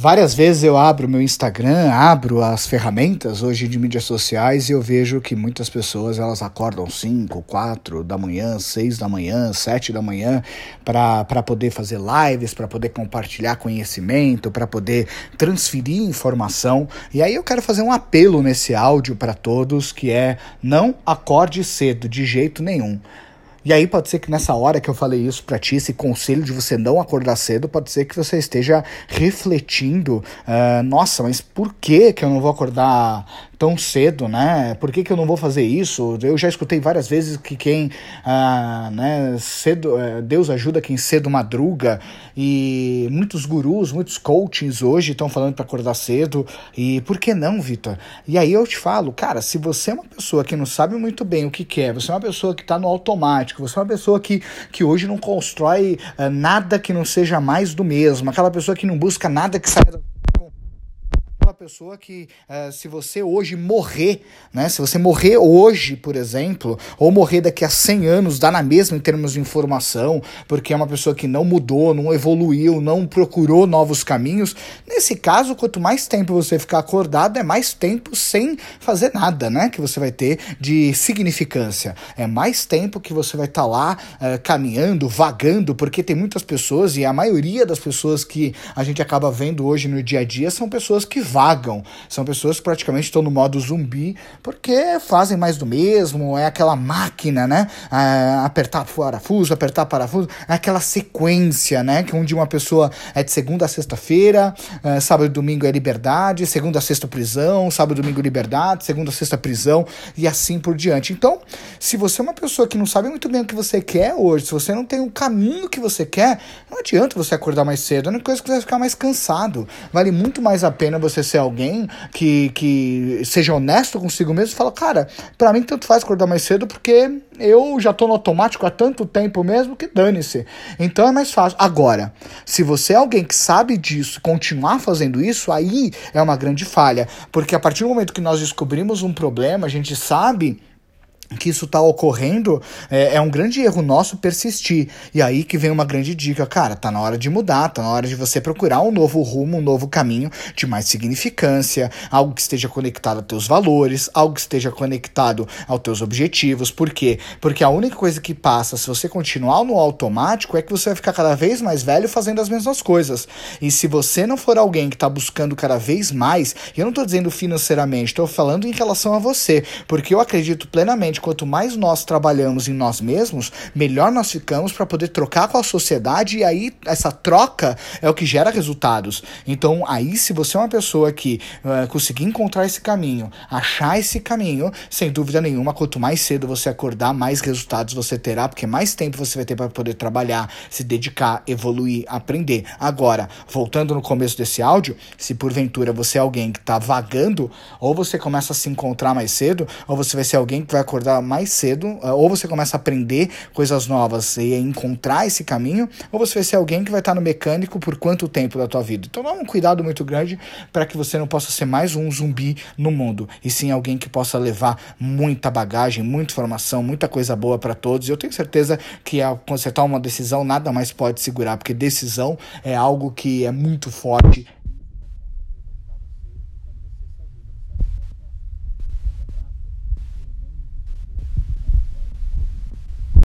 Várias vezes eu abro meu Instagram, abro as ferramentas hoje de mídias sociais e eu vejo que muitas pessoas elas acordam 5, 4 da manhã, 6 da manhã, 7 da manhã para poder fazer lives, para poder compartilhar conhecimento, para poder transferir informação. E aí eu quero fazer um apelo nesse áudio para todos que é não acorde cedo de jeito nenhum. E aí pode ser que nessa hora que eu falei isso para ti, esse conselho de você não acordar cedo, pode ser que você esteja refletindo, uh, nossa, mas por que que eu não vou acordar tão cedo, né? Por que, que eu não vou fazer isso? Eu já escutei várias vezes que quem, ah, né, cedo, eh, Deus ajuda quem cedo madruga e muitos gurus, muitos coachings hoje estão falando para acordar cedo e por que não, Vitor? E aí eu te falo, cara, se você é uma pessoa que não sabe muito bem o que quer, você é uma pessoa que está no automático, você é uma pessoa que, que hoje não constrói uh, nada que não seja mais do mesmo, aquela pessoa que não busca nada que saia pessoa que, uh, se você hoje morrer, né? Se você morrer hoje, por exemplo, ou morrer daqui a 100 anos, dá na mesma em termos de informação, porque é uma pessoa que não mudou, não evoluiu, não procurou novos caminhos. Nesse caso, quanto mais tempo você ficar acordado, é mais tempo sem fazer nada, né? Que você vai ter de significância. É mais tempo que você vai estar tá lá uh, caminhando, vagando, porque tem muitas pessoas, e a maioria das pessoas que a gente acaba vendo hoje no dia a dia são pessoas que vagam vagam. São pessoas que praticamente estão no modo zumbi porque fazem mais do mesmo, é aquela máquina, né? É, apertar parafuso, apertar parafuso, é aquela sequência, né? Que onde uma pessoa é de segunda a sexta-feira, é, sábado e domingo é liberdade, segunda a sexta prisão, sábado e domingo liberdade, segunda a sexta prisão e assim por diante. Então, se você é uma pessoa que não sabe muito bem o que você quer hoje, se você não tem o caminho que você quer, não adianta você acordar mais cedo, a única coisa que você vai ficar mais cansado. Vale muito mais a pena você ser alguém que, que seja honesto consigo mesmo e fala, cara, para mim tanto faz acordar mais cedo porque eu já tô no automático há tanto tempo mesmo que dane-se. Então é mais fácil. Agora, se você é alguém que sabe disso, continuar fazendo isso, aí é uma grande falha, porque a partir do momento que nós descobrimos um problema, a gente sabe que isso está ocorrendo, é, é, um grande erro nosso persistir. E aí que vem uma grande dica, cara, tá na hora de mudar, tá na hora de você procurar um novo rumo, um novo caminho de mais significância, algo que esteja conectado aos teus valores, algo que esteja conectado aos teus objetivos. Por quê? Porque a única coisa que passa se você continuar no automático é que você vai ficar cada vez mais velho fazendo as mesmas coisas. E se você não for alguém que está buscando cada vez mais, eu não estou dizendo financeiramente, estou falando em relação a você, porque eu acredito plenamente quanto mais nós trabalhamos em nós mesmos, melhor nós ficamos para poder trocar com a sociedade e aí essa troca é o que gera resultados. Então, aí, se você é uma pessoa que uh, conseguir encontrar esse caminho, achar esse caminho, sem dúvida nenhuma, quanto mais cedo você acordar, mais resultados você terá, porque mais tempo você vai ter para poder trabalhar, se dedicar, evoluir, aprender. Agora, voltando no começo desse áudio, se porventura você é alguém que está vagando, ou você começa a se encontrar mais cedo, ou você vai ser alguém que vai acordar mais cedo, eh, ou você começa a aprender coisas novas e encontrar esse caminho, ou você vai ser alguém que vai estar no mecânico por quanto tempo da tua vida. Então dá um cuidado muito grande para que você não possa ser mais um zumbi no mundo, e sim alguém que possa levar muita bagagem, muita informação, muita coisa boa para todos. Eu tenho certeza que quando você toma uma decisão, nada mais pode segurar, porque decisão é algo que é muito forte